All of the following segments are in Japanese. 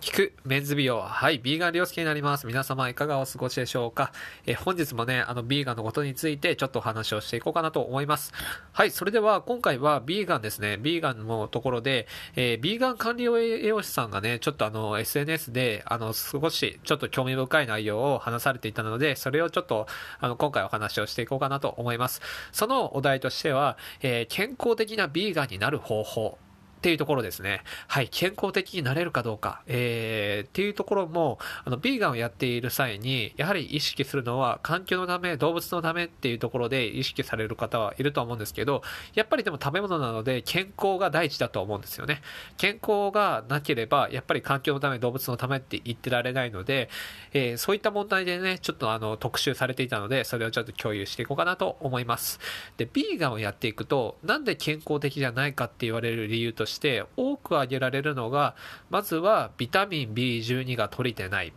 聞くメンズ美容。はい、ビーガン良介になります。皆様いかがお過ごしでしょうか？え本日もね、あの、ビーガンのことについてちょっとお話をしていこうかなと思います。はい、それでは今回はビーガンですね。ビーガンのところで、えー、ビーガン管理栄養士さんがね、ちょっとあの、SNS で、あの、少しちょっと興味深い内容を話されていたので、それをちょっと、あの、今回お話をしていこうかなと思います。そのお題としては、えー、健康的なビーガンになる方法。っていうところですね。はい、健康的になれるかどうか、えー、っていうところも、あの、ビーガンをやっている際に、やはり意識するのは、環境のため、動物のためっていうところで意識される方はいると思うんですけど、やっぱりでも食べ物なので、健康が第一だと思うんですよね。健康がなければ、やっぱり環境のため、動物のためって言ってられないので、えー、そういった問題でね、ちょっとあの、特集されていたので、それをちょっと共有していこうかなと思います。で、ビーガンをやっていくと、なんで健康的じゃないかって言われる理由として、多く挙げられるのが、まずはビタミン B12 が取れてない。っ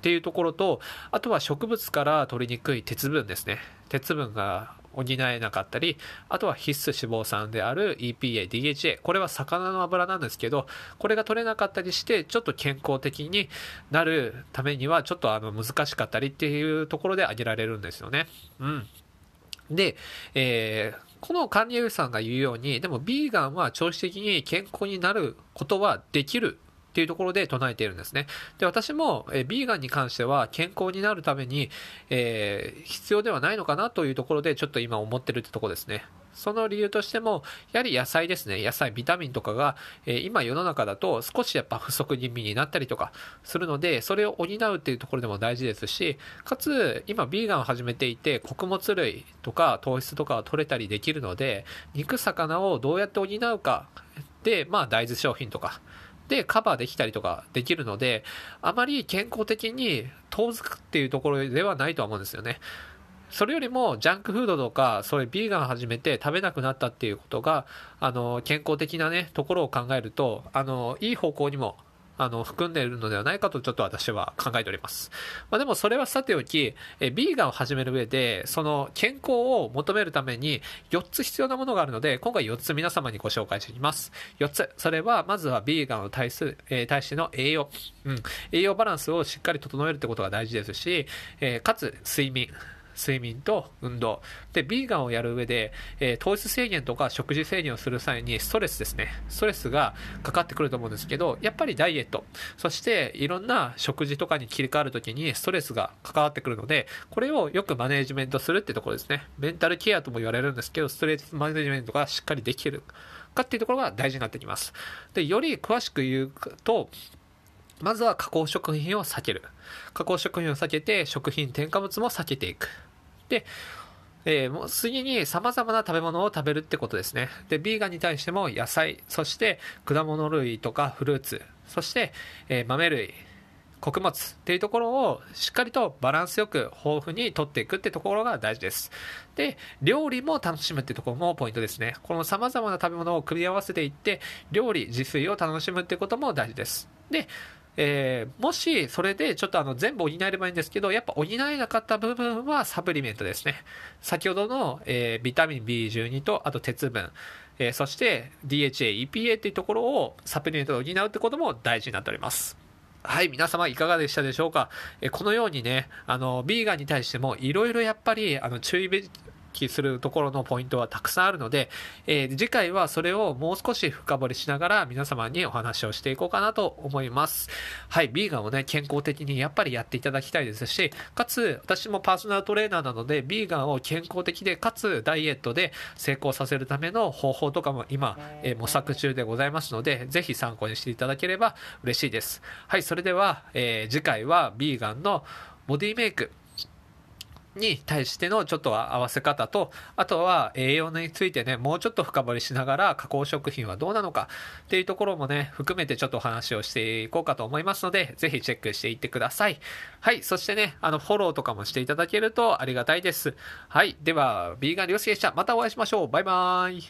ていうところと、あとは植物から取りにくい鉄分ですね。鉄分が補えなかったり、あとは必須脂肪酸である EPA、DHA、これは魚の油なんですけど、これが取れなかったりして、ちょっと健康的になるためには、ちょっとあの難しかったりっていうところで挙げられるんですよね。うん。で、えー、この管理栄養士さんが言うように、でもビーガンは長期的に健康になることはできるっていうところで唱えているんですね。で、私も、えビーガンに関しては健康になるために、えー、必要ではないのかなというところでちょっと今思ってるってとこですね。その理由としても、やはり野菜ですね。野菜、ビタミンとかが、えー、今世の中だと少しやっぱ不足気味になったりとかするので、それを補うっていうところでも大事ですし、かつ、今ビーガンを始めていて、穀物類とか糖質とかが取れたりできるので、肉、魚をどうやって補うかで、まあ大豆商品とか、でカバーできたりとかできるので、あまり健康的に遠づくっていうところではないとは思うんですよね。それよりもジャンクフードとかそういうビーガン始めて食べなくなったっていうことがあの健康的なねところを考えるとあのいい方向にもあの、含んでいるのではないかとちょっと私は考えております。まあ、でもそれはさておき、えビーガンを始める上で、その健康を求めるために4つ必要なものがあるので、今回4つ皆様にご紹介していきます。4つ。それは、まずはビーガンを対する、えー、対しての栄養。うん。栄養バランスをしっかり整えるってことが大事ですし、えー、かつ睡眠。睡眠と運動。で、ビーガンをやる上で、えー、糖質制限とか食事制限をする際にストレスですね。ストレスがかかってくると思うんですけど、やっぱりダイエット、そしていろんな食事とかに切り替わるときにストレスが関わってくるので、これをよくマネージメントするってところですね。メンタルケアとも言われるんですけど、ストレスマネージメントがしっかりできるかっていうところが大事になってきます。で、より詳しく言うと、まずは加工食品を避ける。加工食品を避けて、食品添加物も避けていく。で、えー、もう次に様々な食べ物を食べるってことですね。で、ビーガンに対しても野菜、そして果物類とかフルーツ、そして、えー、豆類、穀物っていうところをしっかりとバランスよく豊富にとっていくってところが大事です。で、料理も楽しむってところもポイントですね。この様々な食べ物を組み合わせていって、料理、自炊を楽しむってことも大事です。で、えー、もしそれでちょっとあの全部補えればいいんですけど、やっぱ補えなかった部分はサプリメントですね。先ほどの、えー、ビタミン B12 と、あと鉄分、えー、そして DHA、EPA っていうところをサプリメントで補うってことも大事になっております。はい、皆様いかがでしたでしょうか？えこのようにね、あの、ビーガンに対してもいろいろやっぱり、あの、注意揮するところのポイントはたくさんあるので、えー、次回はそれをもう少し深掘りしながら皆様にお話をしていこうかなと思います。はい、ビーガンをね、健康的にやっぱりやっていただきたいですし、かつ、私もパーソナルトレーナーなので、ビーガンを健康的で、かつダイエットで成功させるための方法とかも今、えー、模索中でございますので、ぜひ参考にしていただければ嬉しいです。はい、それでは、えー、次回はビーガンのボディメイク、に対してのちょっと合わせ方と、あとは栄養についてね、もうちょっと深掘りしながら加工食品はどうなのかっていうところもね、含めてちょっとお話をしていこうかと思いますので、ぜひチェックしていってください。はい、そしてね、あの、フォローとかもしていただけるとありがたいです。はい、では、ビーガン良介でした。またお会いしましょう。バイバーイ。